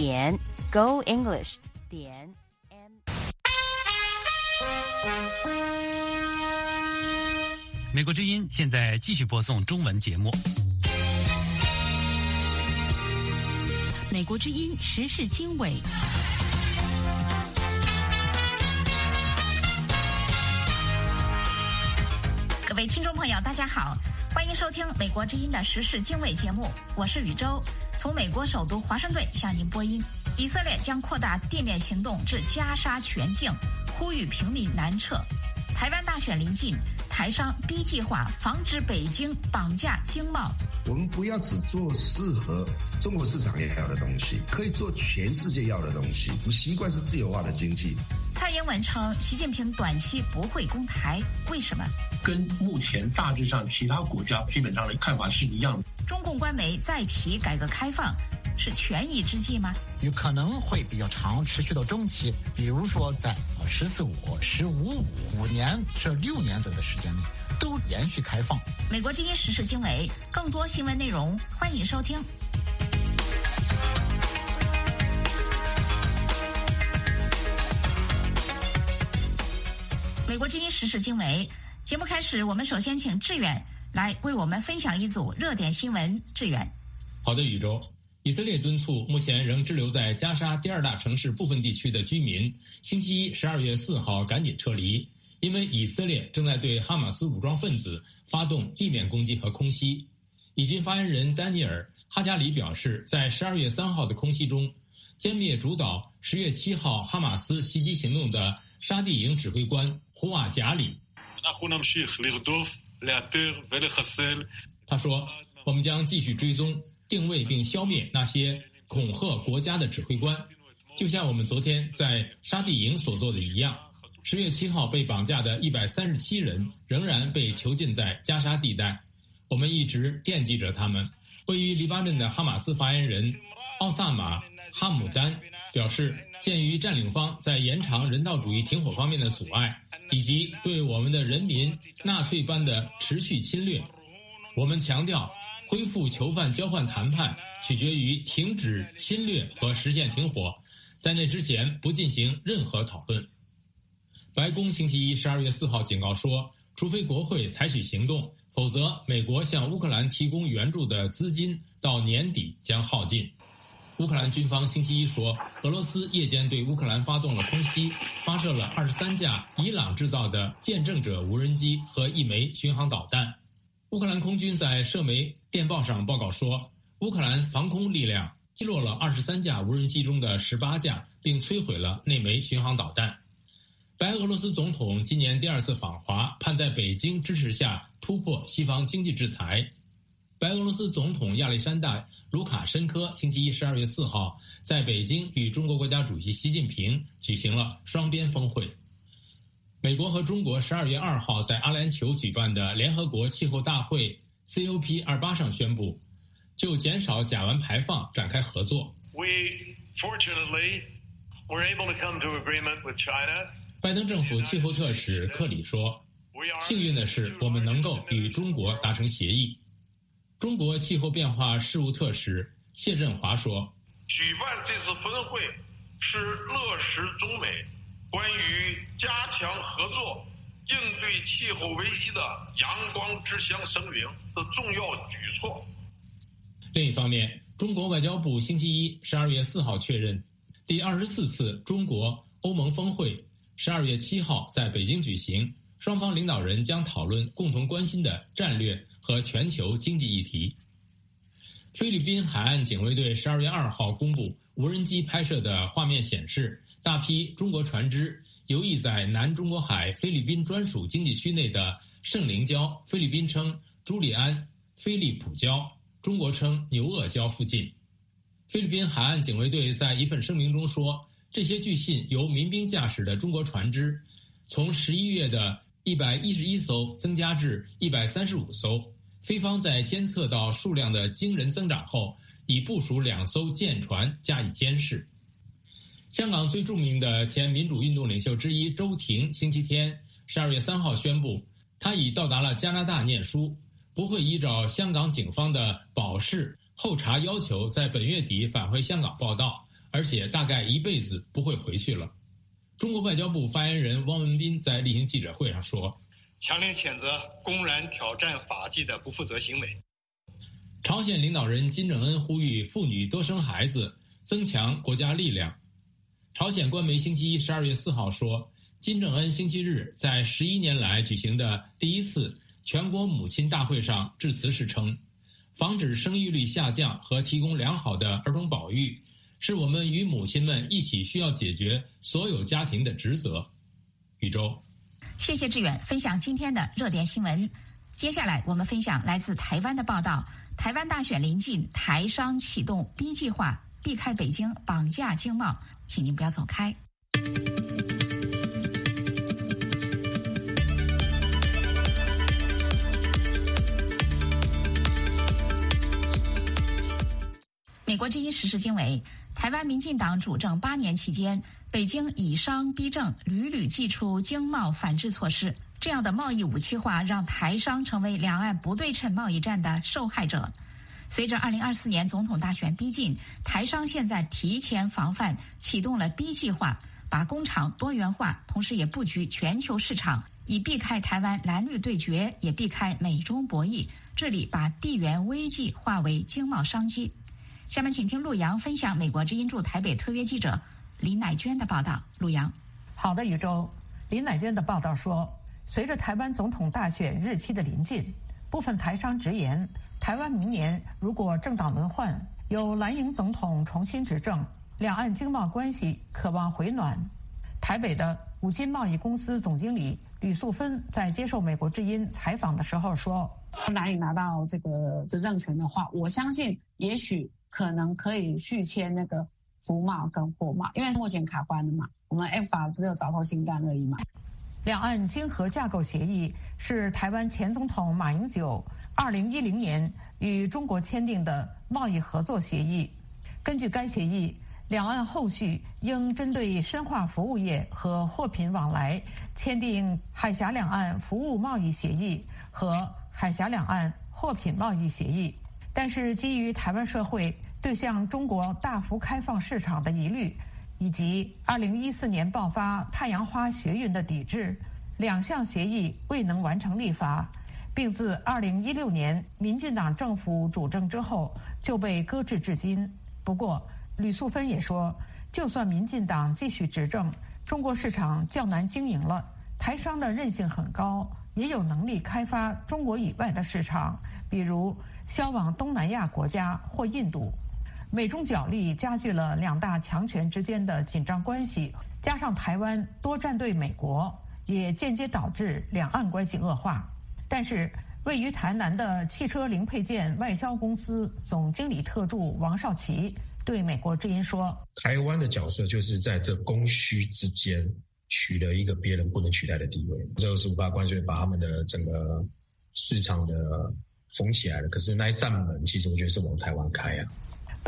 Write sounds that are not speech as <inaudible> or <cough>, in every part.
点 Go English 点 M。美国之音现在继续播送中文节目。美国之音时事经纬。各位听众朋友，大家好，欢迎收听美国之音的时事经纬节目，我是宇宙，从美国首都华盛顿向您播音。以色列将扩大地面行动至加沙全境，呼吁平民南撤。台湾大选临近，台商 B 计划防止北京绑架经贸。我们不要只做适合中国市场要的东西，可以做全世界要的东西。我们习惯是自由化的经济。蔡英文称，习近平短期不会攻台，为什么？跟目前大致上其他国家基本上的看法是一样的。中共官媒再提改革开放。是权宜之计吗？有可能会比较长，持续到中期，比如说在“十四五”“十五五”五年这六年左右的时间内，都连续开放。美国之音时事经纬，更多新闻内容，欢迎收听。美国之音时事经纬节目开始，我们首先请志远来为我们分享一组热点新闻。志远，好的，宇宙。以色列敦促目前仍滞留在加沙第二大城市部分地区的居民，星期一十二月四号赶紧撤离，因为以色列正在对哈马斯武装分子发动地面攻击和空袭。以军发言人丹尼尔·哈加里表示，在十二月三号的空袭中，歼灭主导十月七号哈马斯袭击行动的沙地营指挥官胡瓦贾里。他说：“我们将继续追踪。”定位并消灭那些恐吓国家的指挥官，就像我们昨天在沙地营所做的一样。十月七号被绑架的一百三十七人仍然被囚禁在加沙地带，我们一直惦记着他们。位于黎巴嫩的哈马斯发言人奥萨马·哈姆丹表示，鉴于占领方在延长人道主义停火方面的阻碍，以及对我们的人民纳粹般的持续侵略，我们强调。恢复囚犯交换谈判取决于停止侵略和实现停火，在那之前不进行任何讨论。白宫星期一十二月四号警告说，除非国会采取行动，否则美国向乌克兰提供援助的资金到年底将耗尽。乌克兰军方星期一说，俄罗斯夜间对乌克兰发动了空袭，发射了二十三架伊朗制造的见证者无人机和一枚巡航导弹。乌克兰空军在社媒电报上报告说，乌克兰防空力量击落了二十三架无人机中的十八架，并摧毁了那枚巡航导弹。白俄罗斯总统今年第二次访华，盼在北京支持下突破西方经济制裁。白俄罗斯总统亚历山大·卢卡申科星期一十二月四号在北京与中国国家主席习近平举行了双边峰会。美国和中国十二月二号在阿联酋举办的联合国气候大会 COP 二八上宣布，就减少甲烷排放展开合作。We fortunately were able to come to agreement with China. 拜登政府气候特使克里说：“幸运的是，我们能够与中国达成协议。”中国气候变化事务特使谢振华说：“举办这次峰会是落实中美。”关于加强合作应对气候危机的阳光之乡声明的重要举措。另一方面，中国外交部星期一十二月四号确认，第二十四次中国欧盟峰会十二月七号在北京举行，双方领导人将讨论共同关心的战略和全球经济议题。菲律宾海岸警卫队十二月二号公布无人机拍摄的画面显示。大批中国船只游弋在南中国海菲律宾专属经济区内的圣灵礁（菲律宾称朱利安菲利普礁，中国称牛轭礁）附近。菲律宾海岸警卫队在一份声明中说，这些据信由民兵驾驶的中国船只，从十一月的一百一十一艘增加至一百三十五艘。菲方在监测到数量的惊人增长后，已部署两艘舰船加以监视。香港最著名的前民主运动领袖之一周庭，星期天十二月三号宣布，他已到达了加拿大念书，不会依照香港警方的保释候查要求，在本月底返回香港报道，而且大概一辈子不会回去了。中国外交部发言人汪文斌在例行记者会上说：“强烈谴责公然挑战法纪的不负责行为。”朝鲜领导人金正恩呼吁妇女多生孩子，增强国家力量。朝鲜官媒星期一十二月四号说，金正恩星期日在十一年来举行的第一次全国母亲大会上致辞时称：“防止生育率下降和提供良好的儿童保育。”是我们与母亲们一起需要解决所有家庭的职责。宇宙，谢谢志远分享今天的热点新闻。接下来我们分享来自台湾的报道：台湾大选临近，台商启动 B 计划，避开北京绑架经贸，请您不要走开。美国之音时事经纬。台湾民进党主政八年期间，北京以商逼政，屡屡祭出经贸反制措施。这样的贸易武器化，让台商成为两岸不对称贸易战的受害者。随着二零二四年总统大选逼近，台商现在提前防范，启动了 B 计划，把工厂多元化，同时也布局全球市场，以避开台湾蓝绿对决，也避开美中博弈。这里把地缘危机化为经贸商机。下面请听陆洋分享美国之音驻台北特约记者林乃娟的报道。陆洋，好的，宇宙。林乃娟的报道说，随着台湾总统大选日期的临近，部分台商直言，台湾明年如果政党轮换，由蓝营总统重新执政，两岸经贸关系渴望回暖。台北的五金贸易公司总经理吕素芬在接受美国之音采访的时候说：“蓝营拿到这个执政权的话，我相信也许。”可能可以续签那个服贸跟货贸，因为目前卡关了嘛，我们 F 法只有早投新干而已嘛。两岸经合架构协议是台湾前总统马英九二零一零年与中国签订的贸易合作协议。根据该协议，两岸后续应针对深化服务业和货品往来，签订海峡两岸服务贸易协议和海峡两岸货品贸易协议。但是，基于台湾社会对向中国大幅开放市场的疑虑，以及2014年爆发太阳花学运的抵制，两项协议未能完成立法，并自2016年民进党政府主政之后就被搁置至今。不过，吕素芬也说，就算民进党继续执政，中国市场较难经营了，台商的韧性很高，也有能力开发中国以外的市场，比如。销往东南亚国家或印度，美中角力加剧了两大强权之间的紧张关系，加上台湾多站队美国，也间接导致两岸关系恶化。但是，位于台南的汽车零配件外销公司总经理特助王少奇对美国之音说：“台湾的角色就是在这供需之间取得一个别人不能取代的地位。这个是五八关税把他们的整个市场的。”封起来了，可是那一扇门，其实我觉得是往台湾开啊。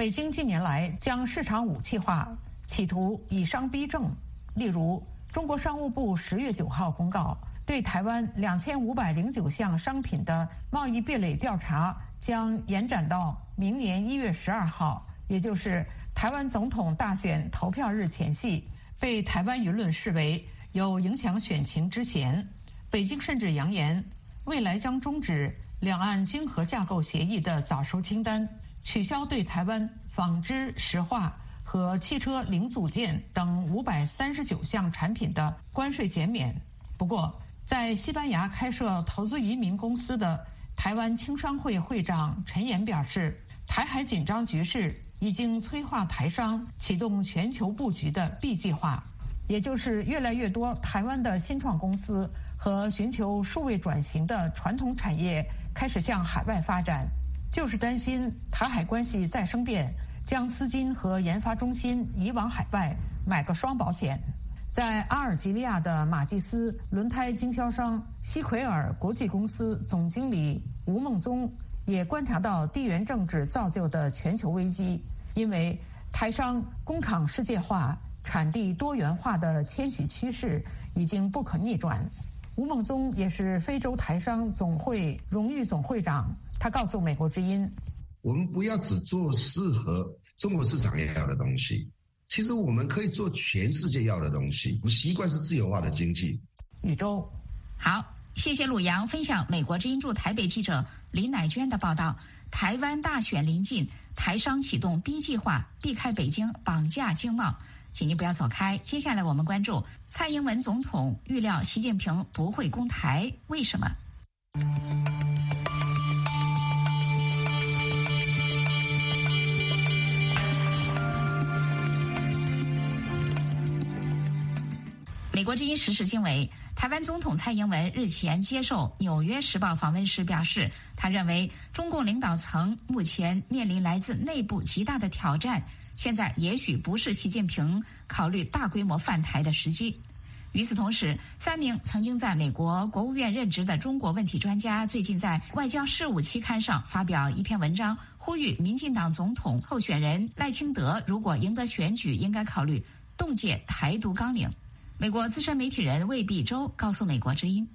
北京近年来将市场武器化，企图以商逼政。例如，中国商务部十月九号公告，对台湾两千五百零九项商品的贸易壁垒调查将延展到明年一月十二号，也就是台湾总统大选投票日前夕，被台湾舆论视为有影响选情之嫌。北京甚至扬言，未来将终止。两岸经合架构协议的早收清单，取消对台湾纺织、石化和汽车零组件等五百三十九项产品的关税减免。不过，在西班牙开设投资移民公司的台湾青商会会长陈岩表示，台海紧张局势已经催化台商启动全球布局的 B 计划，也就是越来越多台湾的新创公司和寻求数位转型的传统产业。开始向海外发展，就是担心台海关系再生变，将资金和研发中心移往海外，买个双保险。在阿尔及利亚的马蒂斯轮胎经销商西奎尔国际公司总经理吴孟宗也观察到地缘政治造就的全球危机，因为台商工厂世界化、产地多元化的迁徙趋势已经不可逆转。吴孟宗也是非洲台商总会荣誉总会长，他告诉美国之音：“我们不要只做适合中国市场要的东西，其实我们可以做全世界要的东西。我们习惯是自由化的经济。宇宙，好，谢谢鲁阳分享美国之音驻台北记者李乃娟的报道。台湾大选临近，台商启动 B 计划，避开北京绑架经贸。请您不要走开，接下来我们关注蔡英文总统预料习近平不会攻台，为什么？美国之音时事经纬，台湾总统蔡英文日前接受《纽约时报》访问时表示，他认为中共领导层目前面临来自内部极大的挑战，现在也许不是习近平考虑大规模犯台的时机。与此同时，三名曾经在美国国务院任职的中国问题专家最近在《外交事务》期刊上发表一篇文章，呼吁民进党总统候选人赖清德如果赢得选举，应该考虑冻结台独纲领。美国资深媒体人魏碧洲告诉《美国之音》，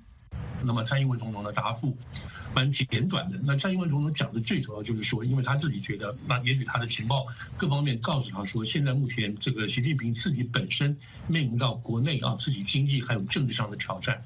那么蔡英文总统的答复。蛮简短的。那蔡英文总统讲的最主要就是说，因为他自己觉得，那也许他的情报各方面告诉他说，现在目前这个习近平自己本身面临到国内啊自己经济还有政治上的挑战。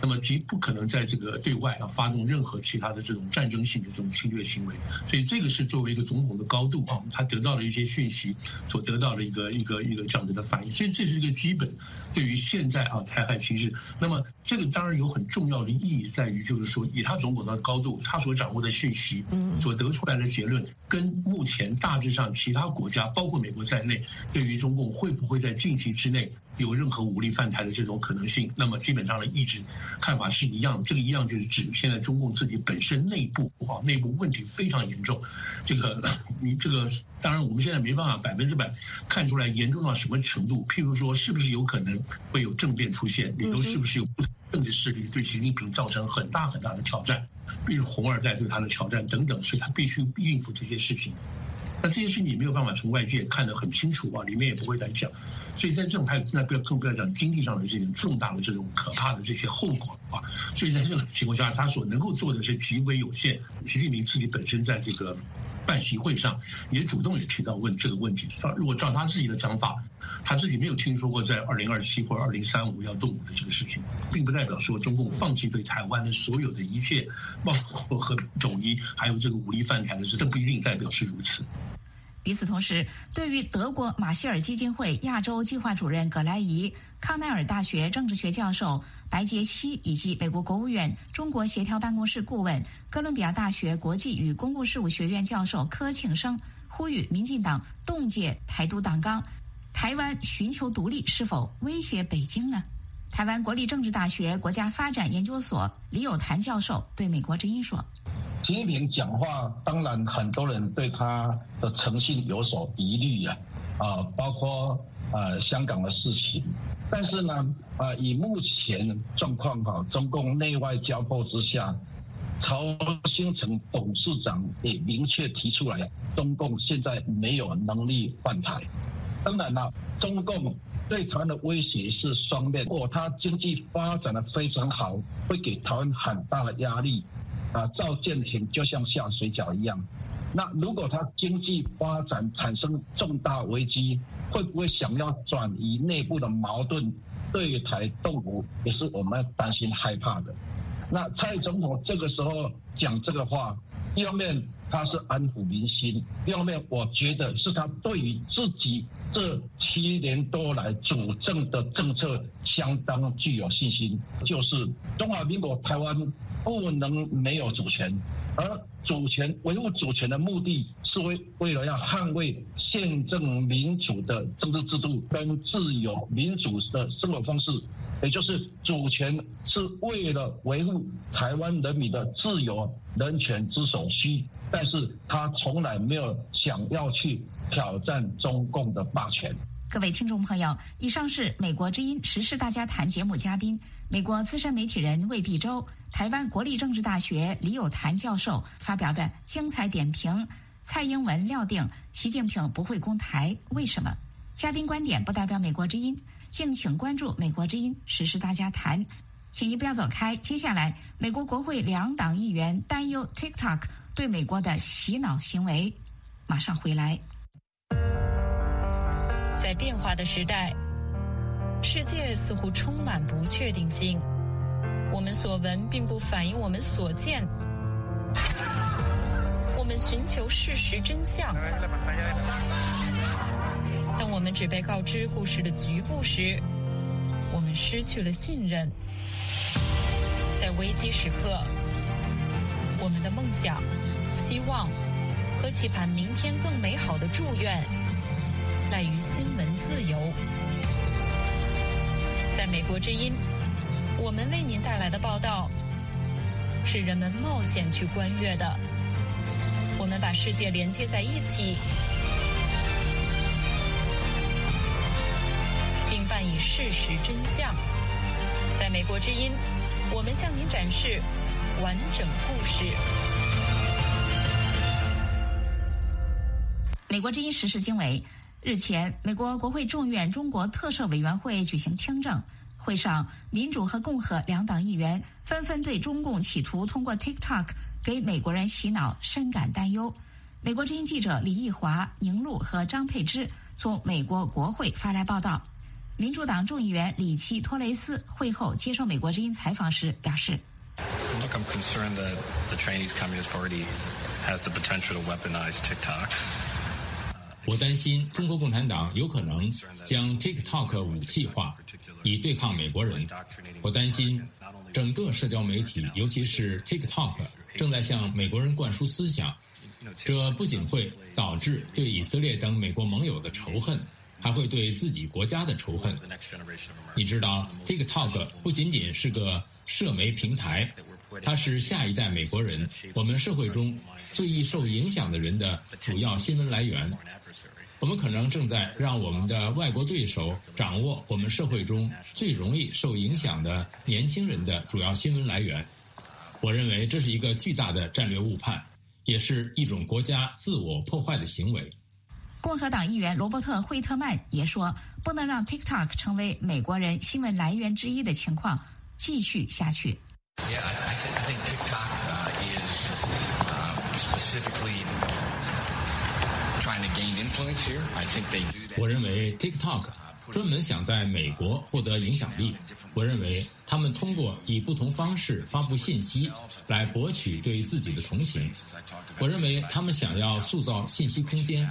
那么其不可能在这个对外啊发动任何其他的这种战争性的这种侵略行为，所以这个是作为一个总统的高度啊，他得到了一些讯息，所得到的一个一个一个这样子的反应，所以这是一个基本对于现在啊台海形势。那么这个当然有很重要的意义在于，就是说以他总统的高度，他所掌握的讯息，所得出来的结论，跟目前大致上其他国家，包括美国在内，对于中共会不会在近期之内。有任何武力犯台的这种可能性，那么基本上的意志看法是一样。这个一样就是指现在中共自己本身内部啊，内部问题非常严重。这个 <coughs> 你这个当然我们现在没办法百分之百看出来严重到什么程度。譬如说，是不是有可能会有政变出现？里头是不是有政治势力对习近平造成很大很大的挑战？比如红二代对他的挑战等等，所以他必须应付这些事情。那这些事情你没有办法从外界看得很清楚啊，里面也不会来讲，所以在这种还那不要更不要讲经济上的这种重大的这种可怕的这些后果啊，所以在这种情况下，他所能够做的是极为有限。习近平自己本身在这个办席会上也主动也提到问这个问题，说如果照他自己的讲法，他自己没有听说过在二零二七或二零三五要动武的这个事情，并不代表说中共放弃对台湾的所有的一切，包括和平统一，还有这个武力犯台的事，这不一定代表是如此。与此同时，对于德国马歇尔基金会亚洲计划主任葛莱仪、康奈尔大学政治学教授白杰西以及美国国务院中国协调办公室顾问、哥伦比亚大学国际与公共事务学院教授柯庆生呼吁民进党冻结台独党纲，台湾寻求独立是否威胁北京呢？台湾国立政治大学国家发展研究所李友谭教授对美国之音说。习近平讲话，当然很多人对他的诚信有所疑虑啊，啊，包括呃香港的事情。但是呢，啊，以目前状况哈，中共内外交迫之下，曹新成董事长也明确提出来，中共现在没有能力换台。当然了，中共对台湾的威胁是双面，如果他经济发展的非常好，会给台湾很大的压力。啊，造舰艇就像下水饺一样。那如果它经济发展产生重大危机，会不会想要转移内部的矛盾，对台动武，也是我们担心害怕的。那蔡总统这个时候讲这个话，一方面他是安抚民心，第二面我觉得是他对于自己这七年多来主政的政策相当具有信心，就是中华民国台湾。不能没有主权，而主权维护主权的目的是为为了要捍卫宪政民主的政治制度跟自由民主的生活方式，也就是主权是为了维护台湾人民的自由人权之所需，但是他从来没有想要去挑战中共的霸权。各位听众朋友，以上是美国之音时事大家谈节目嘉宾，美国资深媒体人魏必洲。台湾国立政治大学李有谭教授发表的精彩点评：蔡英文料定习近平不会攻台，为什么？嘉宾观点不代表美国之音，敬请关注美国之音时事大家谈。请您不要走开，接下来美国国会两党议员担忧 TikTok 对美国的洗脑行为，马上回来。在变化的时代，世界似乎充满不确定性。我们所闻并不反映我们所见。我们寻求事实真相。当我们只被告知故事的局部时，我们失去了信任。在危机时刻，我们的梦想、希望和期盼明天更美好的祝愿，赖于新闻自由。在美国之音，我们为您带来的报道，是人们冒险去观阅的。我们把世界连接在一起。并伴以事实真相，在美国之音，我们向您展示完整故事。美国之音时事经纬，日前，美国国会众院中国特设委员会举行听证会上，民主和共和两党议员纷纷对中共企图通过 TikTok 给美国人洗脑深感担忧。美国之音记者李义华、宁路和张佩芝从美国国会发来报道。民主党众议员里奇·托雷斯会后接受美国之音采访时表示：“Look, I'm concerned that the Chinese Communist Party has the potential to weaponize TikTok.” 我担心中国共产党有可能将 TikTok 武器化，以对抗美国人。我担心整个社交媒体，尤其是 TikTok，正在向美国人灌输思想，这不仅会导致对以色列等美国盟友的仇恨。还会对自己国家的仇恨。你知道，TikTok 不仅仅是个社媒平台，它是下一代美国人我们社会中最易受影响的人的主要新闻来源。我们可能正在让我们的外国对手掌握我们社会中最容易受影响的年轻人的主要新闻来源。我认为这是一个巨大的战略误判，也是一种国家自我破坏的行为。共和党议员罗伯特·惠特曼也说：“不能让 TikTok 成为美国人新闻来源之一的情况继续下去。”我认为 TikTok 专门想在美国获得影响力。我认为他们通过以不同方式发布信息来博取对自己的同情。我认为他们想要塑造信息空间。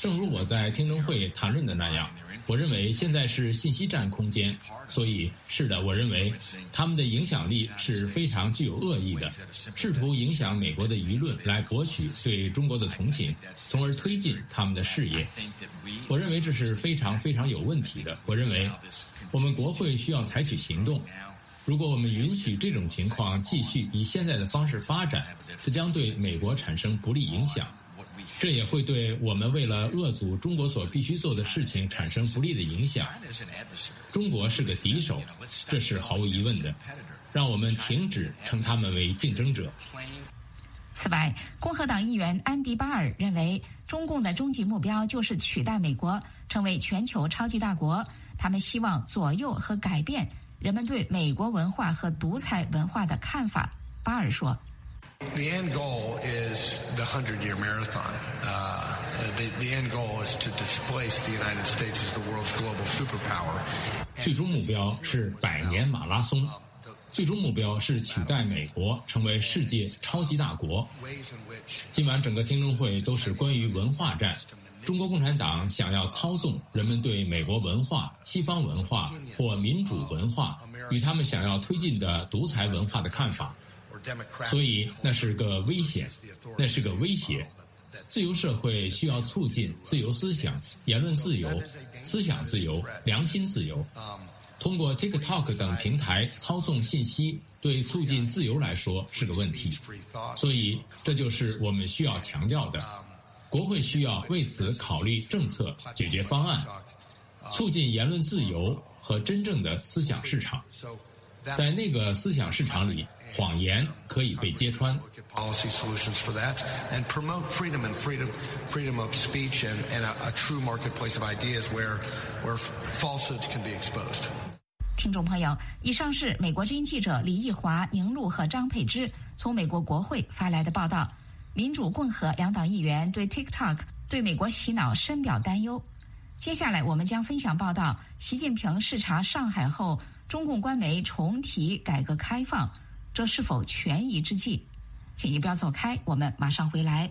正如我在听证会谈论的那样，我认为现在是信息战空间，所以是的，我认为他们的影响力是非常具有恶意的，试图影响美国的舆论来博取对中国的同情，从而推进他们的事业。我认为这是非常非常有问题的。我认为我们国会需要采取行动。如果我们允许这种情况继续以现在的方式发展，这将对美国产生不利影响。这也会对我们为了遏阻中国所必须做的事情产生不利的影响。中国是个敌手，这是毫无疑问的。让我们停止称他们为竞争者。此外，共和党议员安迪·巴尔认为，中共的终极目标就是取代美国，成为全球超级大国。他们希望左右和改变人们对美国文化和独裁文化的看法。巴尔说。The end goal is the hundred-year marathon. The the end goal is to displace the United States as the world's global superpower. 最终目标是百年马拉松，最终目标是取代美国成为世界超级大国。今晚整个听证会都是关于文化战。中国共产党想要操纵人们对美国文化、西方文化或民主文化与他们想要推进的独裁文化的看法。所以那是个危险，那是个威胁。自由社会需要促进自由思想、言论自由、思想自由、良心自由。通过 TikTok 等平台操纵信息，对促进自由来说是个问题。所以这就是我们需要强调的。国会需要为此考虑政策解决方案，促进言论自由和真正的思想市场。在那个思想市场里。谎言可以被揭穿。听众朋友，以上是美国之音记者李义华、宁路和张佩芝从美国国会发来的报道。民主、共和两党议员对 TikTok 对美国洗脑深表担忧。接下来我们将分享报道：习近平视察上海后，中共官媒重提改革开放，这是否权宜之计？请您不要走开，我们马上回来。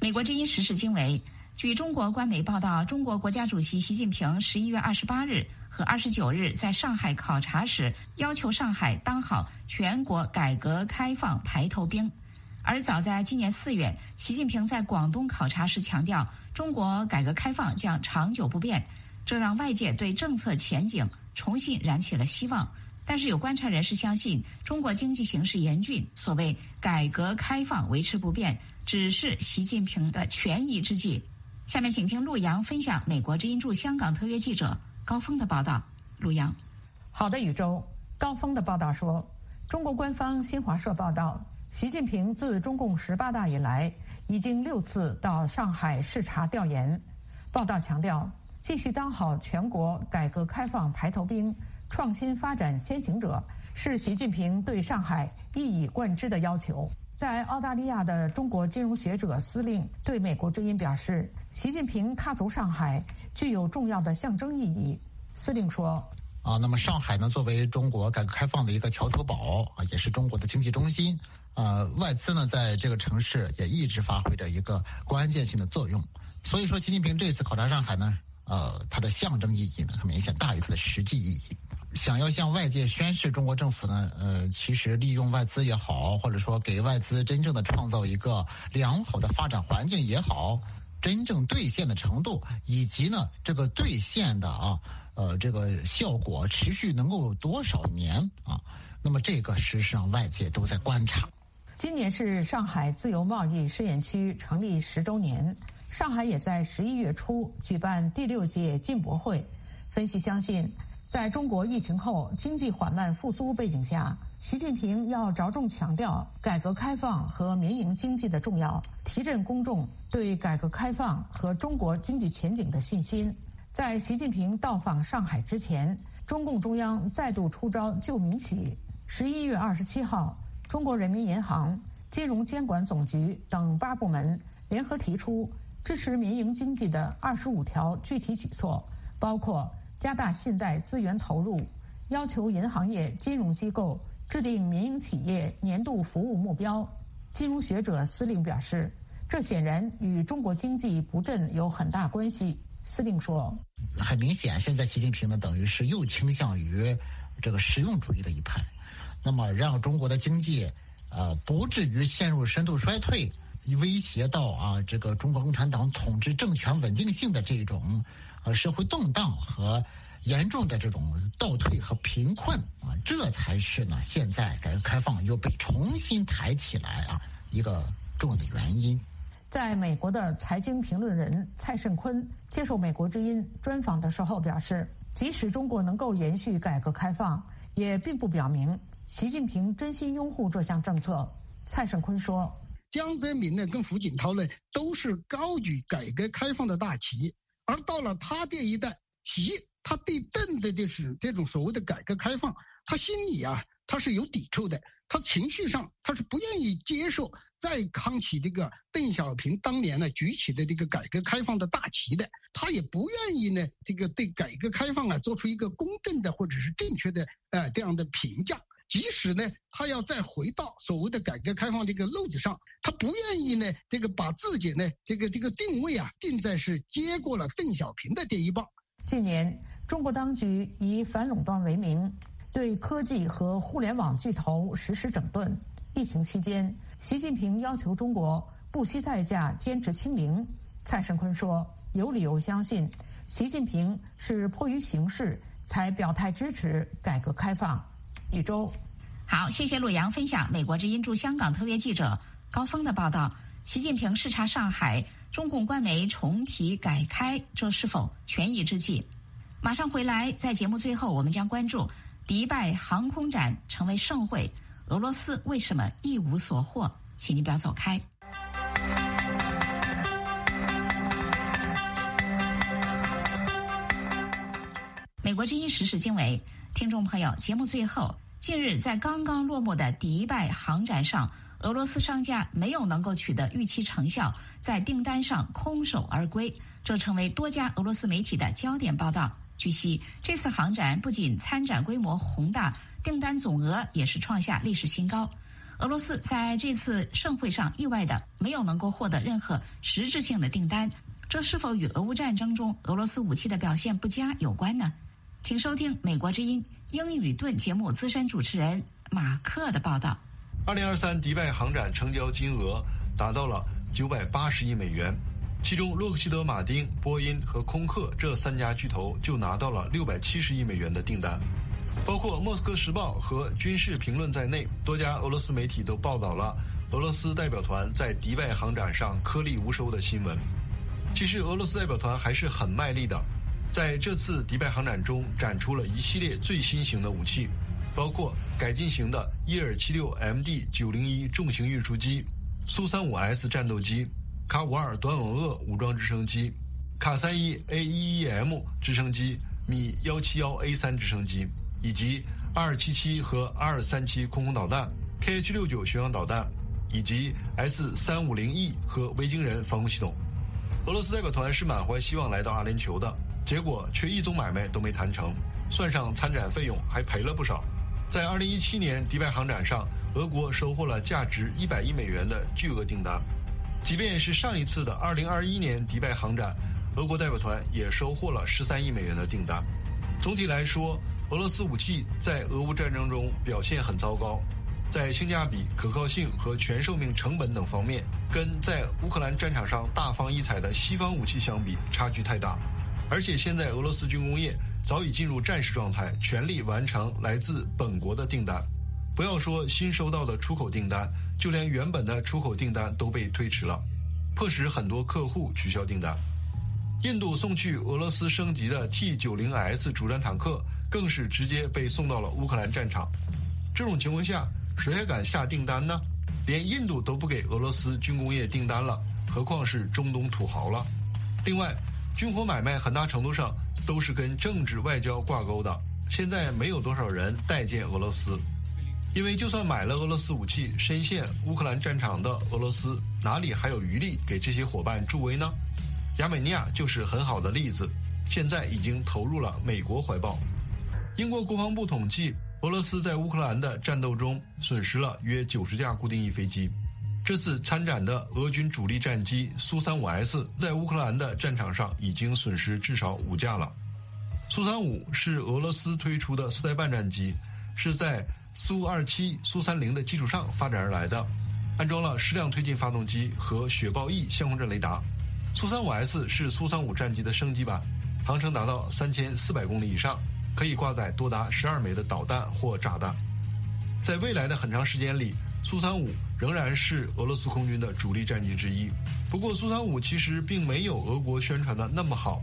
美国之音时事经纬。据中国官媒报道，中国国家主席习近平十一月二十八日和二十九日在上海考察时，要求上海当好全国改革开放排头兵。而早在今年四月，习近平在广东考察时强调，中国改革开放将长久不变，这让外界对政策前景重新燃起了希望。但是有观察人士相信，中国经济形势严峻，所谓改革开放维持不变，只是习近平的权宜之计。下面请听陆洋分享美国之音驻香港特约记者高峰的报道。陆洋，好的，宇宙。高峰的报道说，中国官方新华社报道，习近平自中共十八大以来，已经六次到上海视察调研。报道强调，继续当好全国改革开放排头兵、创新发展先行者，是习近平对上海一以贯之的要求。在澳大利亚的中国金融学者司令对美国之音表示，习近平踏足上海具有重要的象征意义。司令说：“啊，那么上海呢，作为中国改革开放的一个桥头堡啊，也是中国的经济中心。呃，外资呢，在这个城市也一直发挥着一个关键性的作用。所以说，习近平这次考察上海呢，呃，它的象征意义呢，很明显大于它的实际意义。”想要向外界宣示中国政府呢，呃，其实利用外资也好，或者说给外资真正的创造一个良好的发展环境也好，真正兑现的程度，以及呢这个兑现的啊，呃，这个效果持续能够多少年啊？那么这个事实上外界都在观察。今年是上海自由贸易试验区成立十周年，上海也在十一月初举办第六届进博会。分析相信。在中国疫情后经济缓慢复苏背景下，习近平要着重强调改革开放和民营经济的重要，提振公众对改革开放和中国经济前景的信心。在习近平到访上海之前，中共中央再度出招救民企。十一月二十七号，中国人民银行、金融监管总局等八部门联合提出支持民营经济的二十五条具体举措，包括。加大信贷资源投入，要求银行业金融机构制定民营企业年度服务目标。金融学者司令表示，这显然与中国经济不振有很大关系。司令说：“很明显，现在习近平呢，等于是又倾向于这个实用主义的一派，那么让中国的经济，呃，不至于陷入深度衰退，威胁到啊这个中国共产党统治政权稳定性的这种。”呃，社会动荡和严重的这种倒退和贫困啊，这才是呢现在改革开放又被重新抬起来啊一个重要的原因。在美国的财经评论人蔡胜坤接受美国之音专访的时候表示，即使中国能够延续改革开放，也并不表明习近平真心拥护这项政策。蔡胜坤说：“江泽民呢，跟胡锦涛呢，都是高举改革开放的大旗。”而到了他这一代，习他对邓的就是这种所谓的改革开放，他心里啊他是有抵触的，他情绪上他是不愿意接受再扛起这个邓小平当年呢举起的这个改革开放的大旗的，他也不愿意呢这个对改革开放啊做出一个公正的或者是正确的呃这样的评价。即使呢，他要再回到所谓的改革开放这个路子上，他不愿意呢，这个把自己呢，这个这个定位啊，定在是接过了邓小平的这一棒。近年，中国当局以反垄断为名，对科技和互联网巨头实施整顿。疫情期间，习近平要求中国不惜代价坚持清零。蔡胜坤说：“有理由相信，习近平是迫于形势才表态支持改革开放。”宇宙，好，谢谢陆洋分享美国之音驻香港特约记者高峰的报道。习近平视察上海，中共官媒重提改开，这是否权宜之计？马上回来，在节目最后，我们将关注迪拜航空展成为盛会，俄罗斯为什么一无所获？请你不要走开。美国之音时事经纬，听众朋友，节目最后，近日在刚刚落幕的迪拜航展上，俄罗斯商家没有能够取得预期成效，在订单上空手而归，这成为多家俄罗斯媒体的焦点报道。据悉，这次航展不仅参展规模宏大，订单总额也是创下历史新高。俄罗斯在这次盛会上意外的没有能够获得任何实质性的订单，这是否与俄乌战争中俄罗斯武器的表现不佳有关呢？请收听《美国之音》英语盾节目资深主持人马克的报道。二零二三迪拜航展成交金额达到了九百八十亿美元，其中洛克希德马丁、波音和空客这三家巨头就拿到了六百七十亿美元的订单。包括《莫斯科时报》和《军事评论》在内，多家俄罗斯媒体都报道了俄罗斯代表团在迪拜航展上颗粒无收的新闻。其实，俄罗斯代表团还是很卖力的。在这次迪拜航展中，展出了一系列最新型的武器，包括改进型的伊尔七六 MD 九零一重型运输机、苏三五 S 战斗机、卡五二短吻鳄武装直升机、卡三一 A 一一 M 直升机、米幺七幺 A 三直升机，以及 R 七七和 R 三七空空导弹、KH 六九巡航导弹，以及 S 三五零 E 和维京人防空系统。俄罗斯代表团是满怀希望来到阿联酋的。结果却一宗买卖都没谈成，算上参展费用还赔了不少。在2017年迪拜航展上，俄国收获了价值100亿美元的巨额订单。即便是上一次的2021年迪拜航展，俄国代表团也收获了13亿美元的订单。总体来说，俄罗斯武器在俄乌战争中表现很糟糕，在性价比、可靠性和全寿命成本等方面，跟在乌克兰战场上大放异彩的西方武器相比，差距太大。而且现在俄罗斯军工业早已进入战时状态，全力完成来自本国的订单。不要说新收到的出口订单，就连原本的出口订单都被推迟了，迫使很多客户取消订单。印度送去俄罗斯升级的 T 九零 S 主战坦克，更是直接被送到了乌克兰战场。这种情况下，谁还敢下订单呢？连印度都不给俄罗斯军工业订单了，何况是中东土豪了？另外。军火买卖很大程度上都是跟政治外交挂钩的。现在没有多少人待见俄罗斯，因为就算买了俄罗斯武器，深陷乌克兰战场的俄罗斯哪里还有余力给这些伙伴助威呢？亚美尼亚就是很好的例子，现在已经投入了美国怀抱。英国国防部统计，俄罗斯在乌克兰的战斗中损失了约九十架固定翼飞机。这次参展的俄军主力战机苏三五 S 在乌克兰的战场上已经损失至少五架了。苏三五是俄罗斯推出的四代半战机，是在苏 -27、苏 -30 的基础上发展而来的，安装了矢量推进发动机和雪豹 E 相控阵雷达。苏 -35S 是苏 -35 战机的升级版，航程达到三千四百公里以上，可以挂载多达十二枚的导弹或炸弹。在未来的很长时间里，苏 -35 仍然是俄罗斯空军的主力战机之一，不过苏 -35 其实并没有俄国宣传的那么好。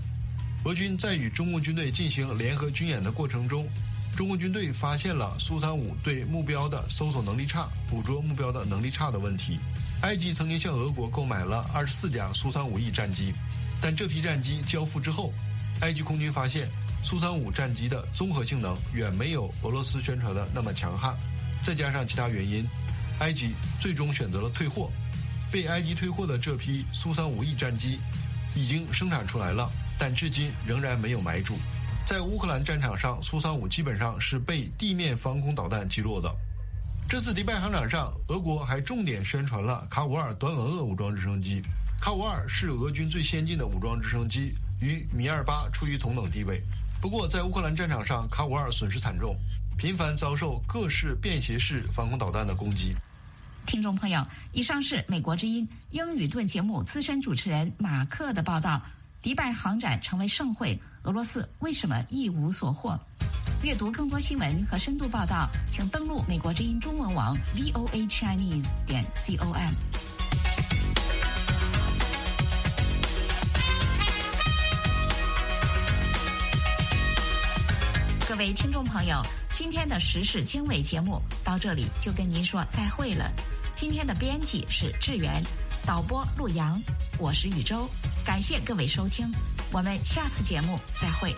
俄军在与中共军队进行联合军演的过程中，中国军队发现了苏 -35 对目标的搜索能力差、捕捉目标的能力差的问题。埃及曾经向俄国购买了二十四架苏 -35E 战机，但这批战机交付之后，埃及空军发现苏 -35 战机的综合性能远没有俄罗斯宣传的那么强悍，再加上其他原因。埃及最终选择了退货，被埃及退货的这批苏 -35E 战机已经生产出来了，但至今仍然没有买主。在乌克兰战场上，苏 -35 基本上是被地面防空导弹击落的。这次迪拜航展上，俄国还重点宣传了卡五二短吻鳄武装直升机。卡五二是俄军最先进的武装直升机，与米二八处于同等地位。不过，在乌克兰战场上，卡五二损失惨重。频繁遭受各式便携式防空导弹的攻击。听众朋友，以上是美国之音英语盾节目资深主持人马克的报道。迪拜航展成为盛会，俄罗斯为什么一无所获？阅读更多新闻和深度报道，请登录美国之音中文网 voa chinese 点 com。各位听众朋友。今天的时事经纬节目到这里就跟您说再会了。今天的编辑是志源，导播陆阳，我是宇宙。感谢各位收听，我们下次节目再会。